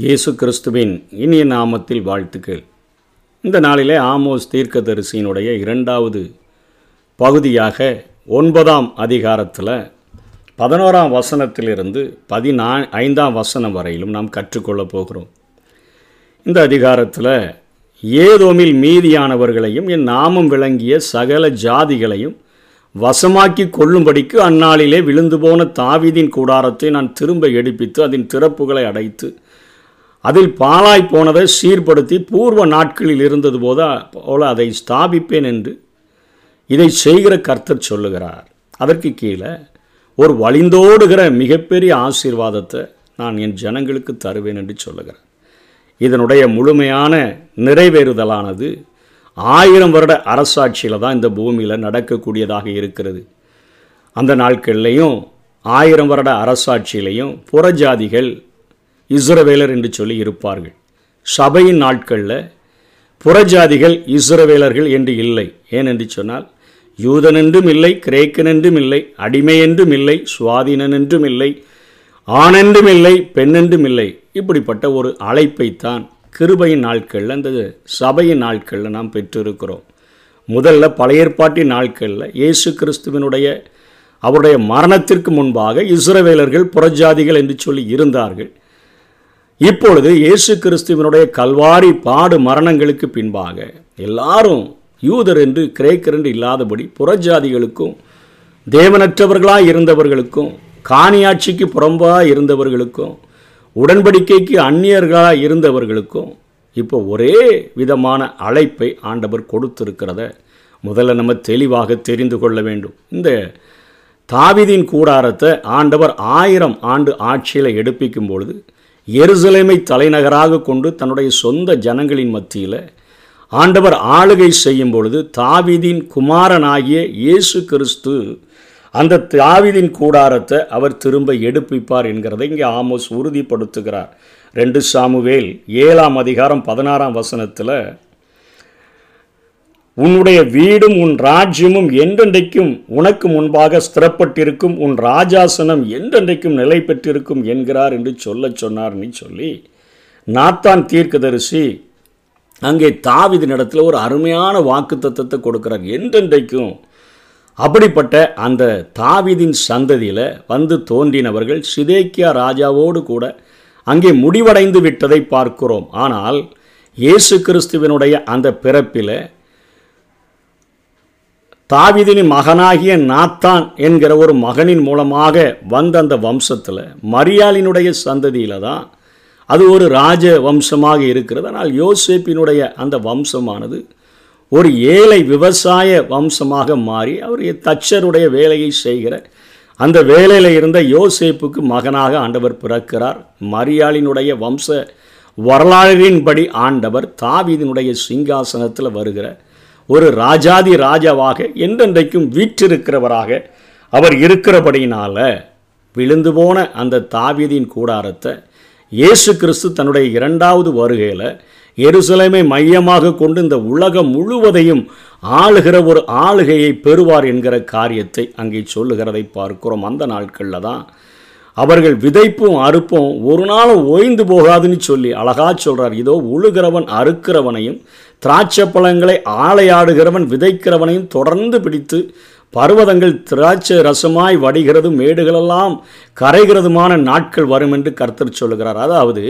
இயேசு கிறிஸ்துவின் இனிய நாமத்தில் வாழ்த்துக்கள். இந்த நாளிலே ஆமோஸ் தீர்க்கதரிசியினுடைய இரண்டாவது பகுதியாக ஒன்பதாம் அதிகாரத்தில் பதினோராம் வசனத்திலிருந்து பதினா ஐந்தாம் வசனம் வரையிலும் நாம் கற்றுக்கொள்ளப் போகிறோம். இந்த அதிகாரத்தில் ஏதோமில் மீதியானவர்களையும் என் நாமம் விளங்கிய சகல ஜாதிகளையும் வசமாக்கி கொள்ளும்படிக்கு அந்நாளிலே விழுந்து போன தாவிதின் கூடாரத்தை நான் திரும்ப எடுப்பித்து அதன் திறப்புகளை அடைத்து அதில் பாலாய் போனதை சீர்படுத்தி பூர்வ நாட்களில் இருந்தது போத போல அதை ஸ்தாபிப்பேன் என்று இதை செய்கிற கர்த்தர் சொல்லுகிறார். அதற்கு கீழே ஒரு வழிந்தோடுகிற மிகப்பெரிய ஆசீர்வாதத்தை நான் என் ஜனங்களுக்கு தருவேன் என்று சொல்லுகிறார். இதனுடைய முழுமையான நிறைவேறுதலானது ஆயிரம் வருட அரசாட்சியில் தான் இந்த பூமியில் நடக்கக்கூடியதாக இருக்கிறது. அந்த நாட்கள்லையும் ஆயிரம் வருட அரசாட்சியிலையும் புறஜாதிகள் இஸ்ரவேலர் என்று சொல்லி இருப்பார்கள். சபையின் நாட்களில் புறஜாதிகள் இஸ்ரவேலர்கள் என்று இல்லை. ஏனென்று சொன்னால் யூதனென்றும் இல்லை கிரேக்கனென்றும் இல்லை அடிமையென்றும் இல்லை சுவாதீனனென்றும் இல்லை ஆணென்றும் இல்லை பெண்ணென்றும் இல்லை. இப்படிப்பட்ட ஒரு அழைப்பைத்தான் கிருபையின் நாட்களில் அந்த சபையின் நாட்களில் நாம் பெற்றிருக்கிறோம். முதல்ல பழைய ஏற்பாட்டின் நாட்களில் இயேசு கிறிஸ்துவனுடைய அவருடைய மரணத்திற்கு முன்பாக இஸ்ரவேலர்கள் புறஜாதிகள் என்று சொல்லி இருந்தார்கள். இப்பொழுது இயேசு கிறிஸ்துவனுடைய கல்வாரி பாடு மரணங்களுக்கு பின்பாக எல்லாரும் யூதர் என்று கிரேக்கர் என்று இல்லாதபடி புறஜாதிகளுக்கும் தேவனற்றவர்களாக இருந்தவர்களுக்கும் காணியாட்சிக்கு புறம்பாக இருந்தவர்களுக்கும் உடன்படிக்கைக்கு அந்நியர்களாக இருந்தவர்களுக்கும் இப்போ ஒரே விதமான அழைப்பை ஆண்டவர் கொடுத்திருக்கிறத முதல்ல நம்ம தெளிவாக தெரிந்து கொள்ள வேண்டும். இந்த தாவிதின் கூடாரத்தை ஆண்டவர் ஆயிரம் ஆண்டு ஆட்சியில் எடுப்பிக்கும் பொழுது எருசலேமை தலைநகராக கொண்டு தன்னுடைய சொந்த ஜனங்களின் மத்தியில் ஆண்டவர் ஆளுகை செய்யும் பொழுது தாவிதின் குமாரனாகிய இயேசு கிறிஸ்து அந்த தாவிதின் கூடாரத்தை அவர் திரும்ப எடுப்பிப்பார் என்கிறதை இங்கே ஆமோஸ் உறுதிப்படுத்துகிறார். ரெண்டு சாமுவேல் ஏழாம் அதிகாரம் பதினாறாம் வசனத்தில் உன்னுடைய வீடும் உன் ராஜ்யமும் என்றென்றைக்கும் உனக்கு முன்பாக ஸ்திரப்பட்டிருக்கும் உன் ராஜாசனம் என்றென்றைக்கும் நிலை பெற்றிருக்கும் என்கிறார் என்று சொல்ல சொன்னார்னு சொல்லி. நாத்தான் தீர்க்கதரிசி அங்கே தாவிதினிடத்தில் ஒரு அருமையான வாக்கு தத்துவத்தை கொடுக்கிறார். என்றென்றைக்கும் அப்படிப்பட்ட அந்த தாவிதின் சந்ததியில் வந்து தோன்றினவர்கள் சிதேக்கியா ராஜாவோடு கூட அங்கே முடிவடைந்து விட்டதை பார்க்கிறோம். ஆனால் இயேசு கிறிஸ்துவனுடைய அந்த பிறப்பில் தாவிதின் மகனாகிய நாத்தான் என்கிற ஒரு மகனின் மூலமாக வந்த அந்த வம்சத்தில் மரியாளினுடைய சந்ததியில் தான் அது ஒரு ராஜ வம்சமாக இருக்கிறது ஆனால் யோசேப்பினுடைய அந்த வம்சமானது ஒரு ஏழை விவசாய வம்சமாக மாறி அவர் தச்சருடைய வேலையை செய்கிற அந்த வேலையில் இருந்த யோசேப்புக்கு மகனாக ஆண்டவர் பிறக்கிறார். மரியாளினுடைய வம்ச வரலாறின்படி ஆண்டவர் தாவிதினுடைய சிங்காசனத்தில் வருகிற ஒரு ராஜாதி ராஜாவாக என்றென்றைக்கும் வீற்றிருக்கிறவராக அவர் இருக்கிறபடியினால் விழுந்து போன அந்த தாவிதின் கூடாரத்தை இயேசு கிறிஸ்து தன்னுடைய இரண்டாவது வருகையில் எருசலேமை மையமாக கொண்டு இந்த உலகம் முழுவதையும் ஆளுகிற ஒரு ஆளுகையை பெறுவார் என்கிற காரியத்தை அங்கே சொல்லுகிறதை பார்க்கிறோம். அந்த நாட்களில் தான் அவர்கள் விதைப்பும் அறுப்பும் ஒரு நாளும் ஓய்ந்து போகாதுன்னு சொல்லி அழகா சொல்கிறார் இதோ உழுகிறவன் அறுக்கிறவனையும் திராட்சை பழங்களை ஆளையாடுகிறவன் விதைக்கிறவனையும் தொடர்ந்து பிடித்து பர்வதங்கள் திராட்சை ரசமாய் வடிகிறதும் மேடுகளெல்லாம் கரைகிறதுமான நாட்கள் வரும் என்று கர்த்தர் சொல்லுகிறார். அதாவது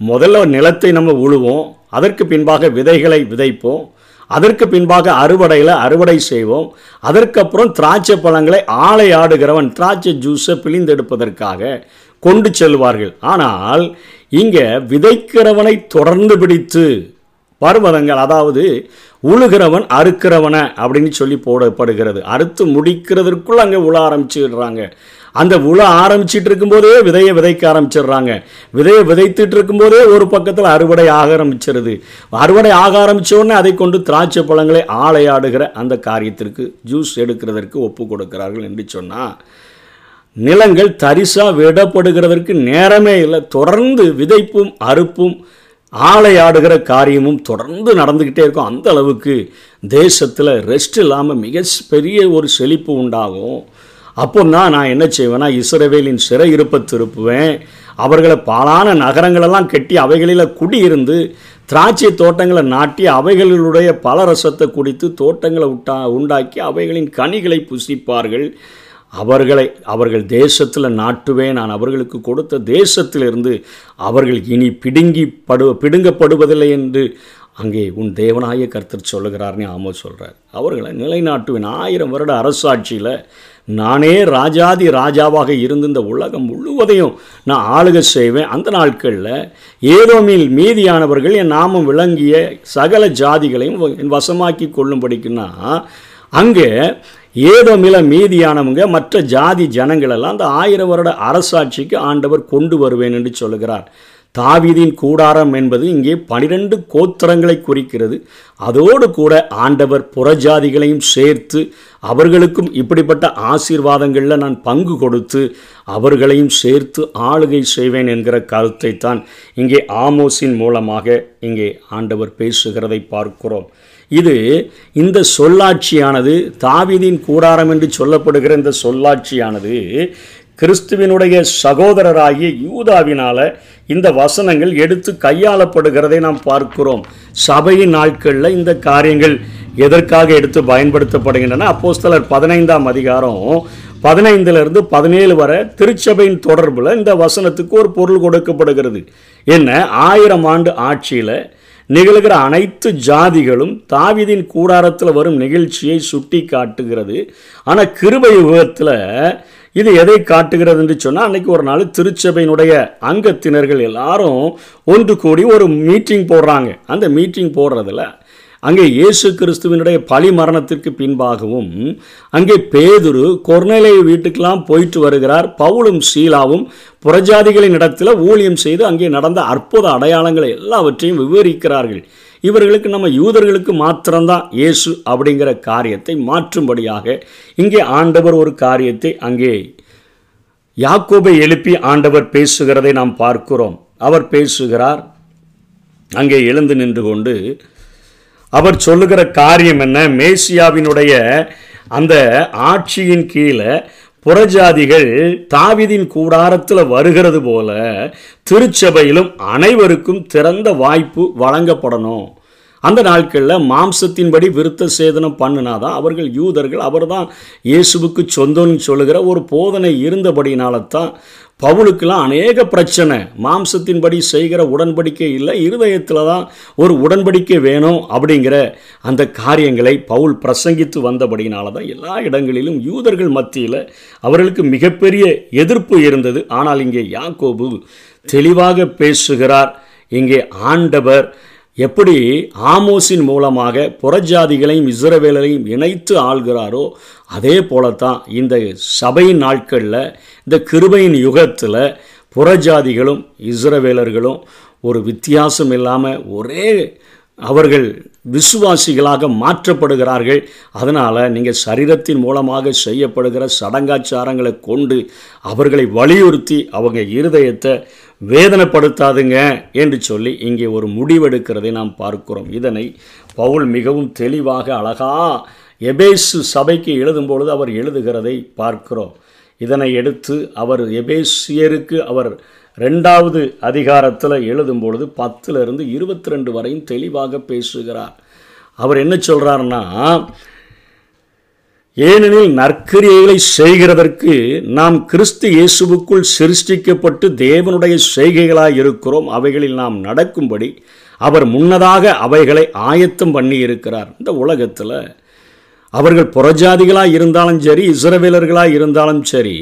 முதல்ல நிலத்தை நம்ம உழுவோம் அதற்கு பின்பாக விதைகளை விதைப்போம் அதற்கு பின்பாக அறுவடையில் அறுவடை செய்வோம். அதற்கப்புறம் திராட்சை பழங்களை ஆலை ஆடுகிறவன் திராட்சை ஜூஸை பிழிந்தெடுப்பதற்காக கொண்டு செல்வார்கள். ஆனால் இங்கே விதைக்கிறவனை தொடர்ந்து பிடித்து பர்வதங்கள் அதாவது உழுகிறவன் அறுக்கிறவனை அப்படின்னு சொல்லி போடப்படுகிறது. அறுத்து முடிக்கிறதற்குள் அங்கே உழ ஆரம்பிச்சுடுறாங்க. அந்த உழ ஆரம்பிச்சிட்டு இருக்கும்போதே விதையை விதைக்க ஆரம்பிச்சிடுறாங்க. விதையை விதைத்துட்டு இருக்கும்போதே ஒரு பக்கத்தில் அறுவடை ஆக ஆரம்பிச்சிருது. அறுவடை ஆக ஆரம்பித்தோடனே அதை கொண்டு திராட்சை பழங்களை ஆலையாடுகிற அந்த காரியத்திற்கு ஜூஸ் எடுக்கிறதற்கு ஒப்பு கொடுக்கிறார்கள் என்று சொன்னால் நிலங்கள் தரிசாக விடப்படுகிறதற்கு நேரமே இல்லை. தொடர்ந்து விதைப்பும் அறுப்பும் ஆலையாடுகிற காரியமும் தொடர்ந்து நடந்துக்கிட்டே இருக்கும். அந்த அளவுக்கு தேசத்தில் ரெஸ்ட் இல்லாமல் மிக பெரிய ஒரு செழிப்பு உண்டாகும். அப்போ தான் நான் என்ன செய்வேன்னா இஸ்ரவேலின் சிறை இருப்பை திருப்புவேன். அவர்களை பாலான நகரங்களெல்லாம் கட்டி அவைகளில் குடியிருந்து திராட்சை தோட்டங்களை நாட்டி அவைகளுடைய பல ரசத்தை குடித்து தோட்டங்களை உட்டா உண்டாக்கி அவைகளின் கனிகளை புசிப்பார்கள். அவர்களை அவர்கள் தேசத்தில் நாட்டுவேன். நான் அவர்களுக்கு கொடுத்த தேசத்திலிருந்து அவர்கள் இனி பிடுங்கி படு பிடுங்கப்படுவதில்லை என்று அங்கே உன் தேவனாய கர்த்தர் சொல்லுகிறார்னே ஆமோ சொல்கிறார் அவர்களை நிலைநாட்டுவேன். ஆயிரம் வருட அரசாட்சியில் நானே ராஜாதி ராஜாவாக இருந்து இந்த உலகம் முழுவதையும் நான் ஆளுக செய்வேன். அந்த நாட்களில் ஏதோமில் மீதியானவர்கள் என் நாமம் விளங்கிய சகல ஜாதிகளையும் என் வசமாக்கி கொள்ளும்படிக்குன்னா அங்கே ஏதோ மில மீதியானவங்க மற்ற ஜாதி ஜனங்களெல்லாம் அந்த ஆயிரம் வருட அரசாட்சிக்கு ஆண்டவர் கொண்டு வருவேன் என்று சொல்லுகிறார். தாவீதின் கூடாரம் என்பது இங்கே பனிரெண்டு கோத்திரங்களை குறிக்கிறது. அதோடு கூட ஆண்டவர் புறஜாதிகளையும் சேர்த்து அவர்களுக்கும் இப்படிப்பட்ட ஆசீர்வாதங்களில் நான் பங்கு கொடுத்து அவர்களையும் சேர்த்து ஆளுகை செய்வேன் என்கிற கருத்தை தான் இங்கே ஆமோஸின் மூலமாக இங்கே ஆண்டவர் பேசுகிறதை பார்க்கிறோம். இது இந்த சொல்லாட்சியானது தாவிதின் கூடாரம் என்று சொல்லப்படுகிற இந்த சொல்லாட்சியானது கிறிஸ்துவினுடைய சகோதரராகிய யூதாவினால இந்த வசனங்கள் எடுத்து கையாளப்படுகிறதை நாம் பார்க்கிறோம். சபையின் நாட்களில் இந்த காரியங்கள் எதற்காக எடுத்து பயன்படுத்தப்படுகின்றன? அப்போஸ்தலர் பதினைந்தாம் அதிகாரம் பதினைந்திலிருந்து பதினேழு வரை திருச்சபையின் தொடர்பில் இந்த வசனத்துக்கு ஒரு பொருள் கொடுக்கப்படுகிறது. என்ன? ஆயிரம் ஆண்டு ஆட்சியில் நிகழ்கிற அனைத்து ஜாதிகளும் தாவிதின் கூடாரத்தில் வரும் நிகழ்ச்சியை சுட்டி காட்டுகிறது ஆனால் கிருபை யுகத்தில் இது எதை காட்டுகிறது என்று சொன்னால் அன்னைக்கு ஒரு நாள் திருச்சபையினுடைய அங்கத்தினர்கள் எல்லாரும் ஒன்று கூடி ஒரு மீட்டிங் போடுறாங்க. அந்த மீட்டிங் போடுறதுல அங்கே இயேசு கிறிஸ்துவினுடைய பழி மரணத்திற்கு பின்பாகவும் அங்கே பேதுரு கொர்நேலை வீட்டுக்கெல்லாம் போயிட்டு வருகிறார். பவுலும் சீலாவும் புறஜாதிகளின் இடத்தில் ஊழியம் செய்து அங்கே நடந்த அற்புத அடையாளங்களை எல்லாவற்றையும் விவரிக்கிறார்கள். இவர்களுக்கு நம்ம யூதர்களுக்கு மாத்திரம்தான் இயேசு அப்படிங்கிற காரியத்தை மாற்றும்படியாக இங்கே ஆண்டவர் ஒரு காரியத்தை அங்கே யாக்கோபை எழுப்பி ஆண்டவர் பேசுகிறதை நாம் பார்க்கிறோம். அவர் பேசுகிறார். அங்கே எழுந்து நின்று கொண்டு அவர் சொல்லுகிற காரியம் என்ன? மேசியாவினுடைய அந்த ஆட்சியின் கீழே புறஜாதிகள் தாவிதின் கூடாரத்தில் வருகிறது போல திருச்சபையிலும் அனைவருக்கும் திறந்த வாய்ப்பு வழங்கப்படணும். அந்த நாட்களில் மாம்சத்தின்படி விருத்த சேதனம் பண்ணினாதான் அவர்கள் யூதர்கள் அவர்தான் இயேசுவுக்கு சொந்தம்னு சொல்லுகிற ஒரு போதனை இருந்தபடினால தான் பவுலுக்கெல்லாம் அநேக பிரச்சனை. மாம்சத்தின்படி செய்கிற உடன்படிக்கை இல்லை இருதயத்தில் தான் ஒரு உடன்படிக்கை வேணும் அப்படிங்கிற அந்த காரியங்களை பவுல் பிரசங்கித்து வந்தபடினால தான் எல்லா இடங்களிலும் யூதர்கள் மத்தியில் அவர்களுக்கு மிகப்பெரிய எதிர்ப்பு இருந்தது. ஆனால் இங்கே யாக்கோபு தெளிவாக பேசுகிறார். இங்கே ஆண்டவர் எப்படி ஆமோஸின் மூலமாக புறஜாதிகளையும் இஸ்ரவேலரையும் இணைத்து ஆள்கிறாரோ அதே போலத்தான் இந்த சபையின் நாட்களில் இந்த கிருபையின் யுகத்தில் புறஜாதிகளும் இஸ்ரவேலர்களும் ஒரு வித்தியாசம் இல்லாமல் ஒரே அவர்கள் விசுவாசிகளாக மாற்றப்படுகிறார்கள். அதனால் நீங்கள் சரீரத்தின் மூலமாக செய்யப்படுகிற சடங்காச்சாரங்களை கொண்டு அவர்களை வலியுறுத்தி அவங்க இருதயத்தை வேதனைப்படுத்தாதுங்க என்று சொல்லி இங்கே ஒரு முடிவெடுக்கிறதை நாம் பார்க்கிறோம். இதனை பவுல் மிகவும் தெளிவாக அழகா எபேசு சபைக்கு எழுதும் பொழுது அவர் எழுதுகிறதை பார்க்கிறோம். இதனை எடுத்து அவர் எபேசியருக்கு அவர் ரெண்டாவது அதிகாரத்தில் எழுதும் பொழுது பத்துலேருந்து இருபத்தி ரெண்டு வரையும் தெளிவாக பேசுகிறார். அவர் என்ன சொல்கிறாருன்னா ஏனெனில் நற்கிரியைகளை செய்கிறதற்கு நாம் கிறிஸ்து இயேசுவுக்குள் சிருஷ்டிக்கப்பட்டு தேவனுடைய செய்கைகளாக இருக்கிறோம். அவைகளில் நாம் நடக்கும்படி அவர் முன்னதாக அவைகளை ஆயத்தம் பண்ணி இருக்கிறார் இந்த உலகத்தில் அவர்கள் புறஜாதிகளாக இருந்தாலும் சரி இஸ்ரவேலர்களாக இருந்தாலும் சரி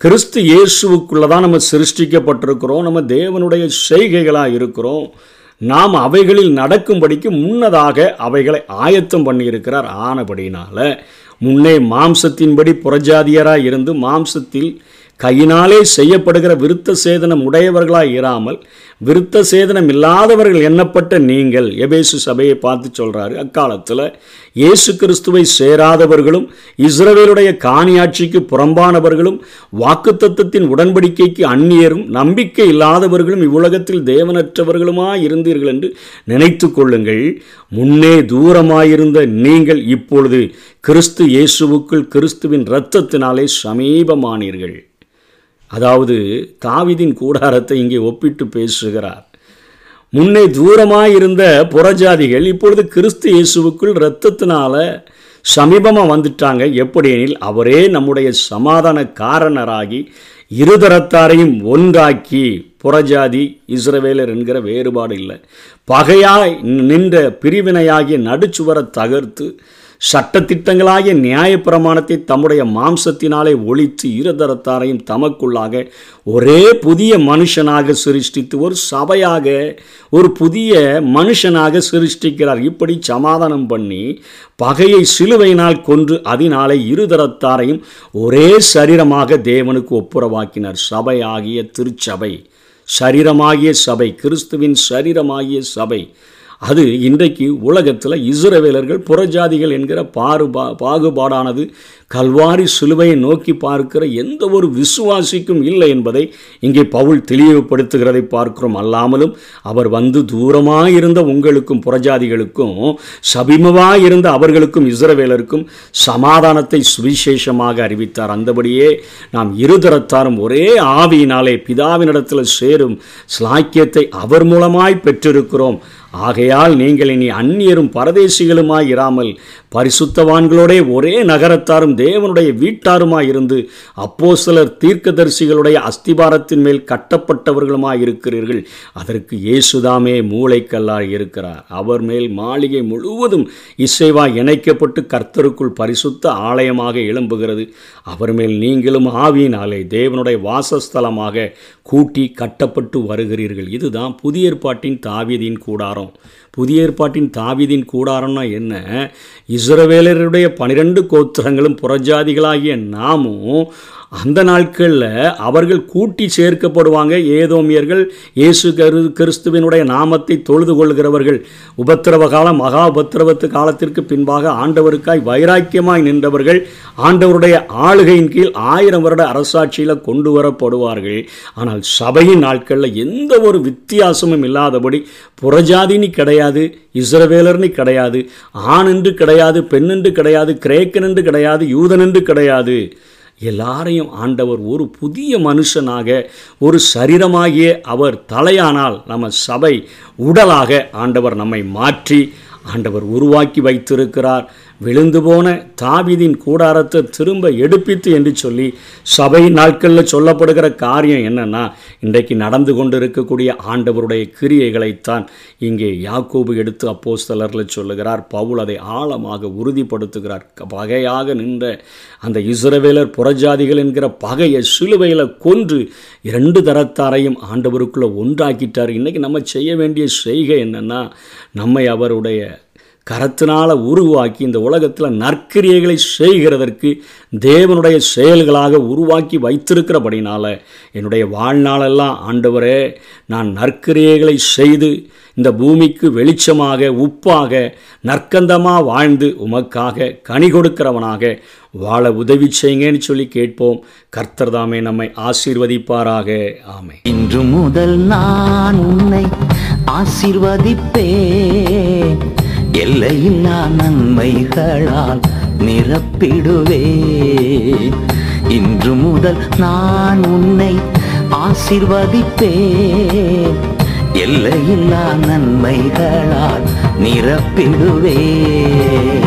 கிறிஸ்து இயேசுவுக்குள்ளே தான் நம்ம சிருஷ்டிக்கப்பட்டிருக்கிறோம். நம்ம தேவனுடைய செய்கைகளாக இருக்கிறோம். நாம் அவைகளில் நடக்கும்படிக்கு முன்னதாக அவைகளை ஆயத்தம் பண்ணியிருக்கிறார். ஆனபடினால் முன்னே மாம்சத்தின்படி புறஜாதியராக இருந்து மாம்சத்தில் கையினாலே செய்யப்படுகிற விருத்த சேதனம் உடையவர்களாக இராமல் விருத்த சேதனம் இல்லாதவர்கள் எண்ணப்பட்ட நீங்கள் எபேசு சபையை பார்த்து சொல்கிறாரு அக்காலத்தில் இயேசு கிறிஸ்துவை சேராதவர்களும் இஸ்ரவேலுடைய காணியாட்சிக்கு புறம்பானவர்களும் வாக்குத்தத்தத்தின் உடன்படிக்கைக்கு அந்நியரும் நம்பிக்கை இல்லாதவர்களும் இவ்வுலகத்தில் தேவனற்றவர்களுமாய் இருந்தீர்கள் என்று நினைத்து கொள்ளுங்கள். முன்னே தூரமாயிருந்த நீங்கள் இப்பொழுது கிறிஸ்து இயேசுவுக்குள் கிறிஸ்துவின் இரத்தத்தினாலே சமீபமானீர்கள். அதாவது தாவிதின் கூடாரத்தை இங்கே ஒப்பிட்டு பேசுகிறார். முன்னே தூரமாக இருந்த புறஜாதிகள் இப்பொழுது கிறிஸ்து இயேசுவுக்குள் இரத்தத்தினால சமீபமாக வந்துட்டாங்க. எப்படியெனில் அவரே நம்முடைய சமாதான காரணராகி இருதரத்தாரையும் ஒன்றாக்கி புறஜாதி இஸ்ரவேலர் என்கிற வேறுபாடு இல்லை. பகையாய் நின்ற பிரிவினையாகிய நடுச்சுவரை தகர்த்து சட்டத்திட்டங்களாகிய நியாயப்பிரமாணத்தை தம்முடைய மாம்சத்தினாலே ஒழித்து இருதரத்தாரையும் தமக்குள்ளாக ஒரே புதிய மனுஷனாக சிருஷ்டித்து ஒரு சபையாக ஒரு புதிய மனுஷனாக சிருஷ்டிக்கிறார். இப்படி சமாதானம் பண்ணி பகையை சிலுவையினால் கொன்று அதனாலே இருதரத்தாரையும் ஒரே சரீரமாக தேவனுக்கு ஒப்புரவாக்கினார். சபையாகிய திருச்சபை சரீரமாகிய சபை கிறிஸ்துவின் சரீரமாகிய சபை அது இன்றைக்கு உலகத்தில் இஸ்ரவேலர்கள் புறஜாதிகள் என்கிற பாறுபா பாகுபாடானது கல்வாரி சிலுவையை நோக்கி பார்க்கிற எந்த ஒரு விசுவாசிக்கும் இல்லை என்பதை இங்கே பவுல் தெளிவுபடுத்துகிறதை பார்க்கிறோம். அல்லாமலும் அவர் வந்து தூரமாக இருந்த உங்களுக்கும் புறஜாதிகளுக்கும் சபிமமாக இருந்த அவர்களுக்கும் இஸ்ரவேலருக்கும் சமாதானத்தை சுவிசேஷமாக அறிவித்தார். அந்தபடியே நாம் இருதரத்தாரும் ஒரே ஆவியினாலே பிதாவினிடத்தில் சேரும் ஸ்லாக்கியத்தை அவர் மூலமாய் பெற்றிருக்கிறோம். ஆகையால் நீங்கள் இனி அந்நியரும் பரதேசிகளுமாய் இராமல் பரிசுத்தவான்களோடே ஒரே நகரத்தாரும் தேவனுடைய வீட்டாருமாய் இருந்து அப்போ சிலர் தீர்க்கதரிசிகளுடைய அஸ்திபாரத்தின் மேல் கட்டப்பட்டவர்களுமாய் இருக்கிறீர்கள். அதற்கு இயேசுதாமே மூளைக்கல்லாய் இருக்கிறார். அவர் மேல் மாளிகை முழுவதும் இசைவாய் இணைக்கப்பட்டு கர்த்தருக்குள் பரிசுத்த ஆலயமாக எழும்புகிறது. அவர் மேல் நீங்களும் ஆவியினாலே தேவனுடைய வாசஸ்தலமாக கூட்டி கட்டப்பட்டு வருகிறீர்கள். இதுதான் புதிய ஏற்பாட்டின் தாவியதின் கூடாரம். புதிய ஏற்பாட்டின் தாவிதின் கூடாரம்னா என்ன? இஸ்ரவேலருடைய பனிரெண்டு கோத்திரங்களும் புறஜாதிகளாகிய நாமும் அந்த நாட்களில் அவர்கள் கூட்டி சேர்க்கப்படுவாங்க. ஏதோமியர்கள் இயேசு கரு கிறிஸ்துவினுடைய நாமத்தை தொழுது கொள்கிறவர்கள். உபத்திரவ காலம் மகா உபத்திரவத்து காலத்திற்கு பின்பாக ஆண்டவருக்காய் வைராக்கியமாய் நின்றவர்கள் ஆண்டவருடைய ஆளுகையின் கீழ் ஆயிரம் வருட அரசாட்சியில் கொண்டு வரப்படுவார்கள். ஆனால் சபையின் நாட்களில் எந்த ஒரு வித்தியாசமும் இல்லாதபடி புறஜாதினி கிடையாது இஸ்ரவேலர்னு கிடையாது ஆண் என்று கிடையாது பெண் என்று கிடையாது கிரேக்கன் என்று கிடையாது யூதன் என்று கிடையாது. எல்லாரையும் ஆண்டவர் ஒரு புதிய மனுஷனாக ஒரு சரீரமாகிய அவர் தலையானால் நம்ம சபை உடலாக ஆண்டவர் நம்மை மாற்றி ஆண்டவர் உருவாக்கி வைத்திருக்கிறார். விழுந்து போன தாவிதின் கூடாரத்தை திரும்ப எடுப்பித்து என்று சொல்லி சபை நாட்களில் சொல்லப்படுகிற காரியம் என்னன்னா இன்றைக்கு நடந்து கொண்டு இருக்கக்கூடிய ஆண்டவருடைய கிரியைகளைத்தான் இங்கே யாக்கோபு எடுத்து அப்போஸ்தலரில் சொல்லுகிறார். பவுல் அதை ஆழமாக உறுதிப்படுத்துகிறார். பகையாக நின்ற அந்த இஸ்ரவேலர் புறஜாதிகள் என்கிற பகையை சிலுவையில் கொன்று இரண்டு தரத்தாரையும் ஆண்டவருக்குள்ளே ஒன்றாக்கிட்டார் இன்றைக்கி நம்ம செய்ய வேண்டிய செய்கை என்னென்னா நம்மை அவருடைய கரத்தினால் உருவாக்கி இந்த உலகத்தில் நற்கிரியைகளை செய்கிறதற்கு தேவனுடைய செயல்களாக உருவாக்கி வைத்திருக்கிறபடினால் என்னுடைய வாழ்நாளெல்லாம் ஆண்டவரே நான் நற்கிரியைகளை செய்து இந்த பூமிக்கு வெளிச்சமாக உப்பாக நற்கந்தமாக வாழ்ந்து உமக்காக கனி கொடுக்கிறவனாக வாழ உதவி செய்யுங்கன்னு சொல்லி கேட்போம். கர்த்தர் தாமே நம்மை ஆசீர்வதிப்பாராக. ஆமை இன்று முதல் நான் உன்னை ஆசிர்வதிப்பேன். எல்லையில்லா நன்மைகளால் நிரப்பிடுவே. இன்று முதல் நான் உன்னை ஆசிர்வதிப்பேன். எல்லையில்லா நன்மைகளால் நிரப்பிடுவே.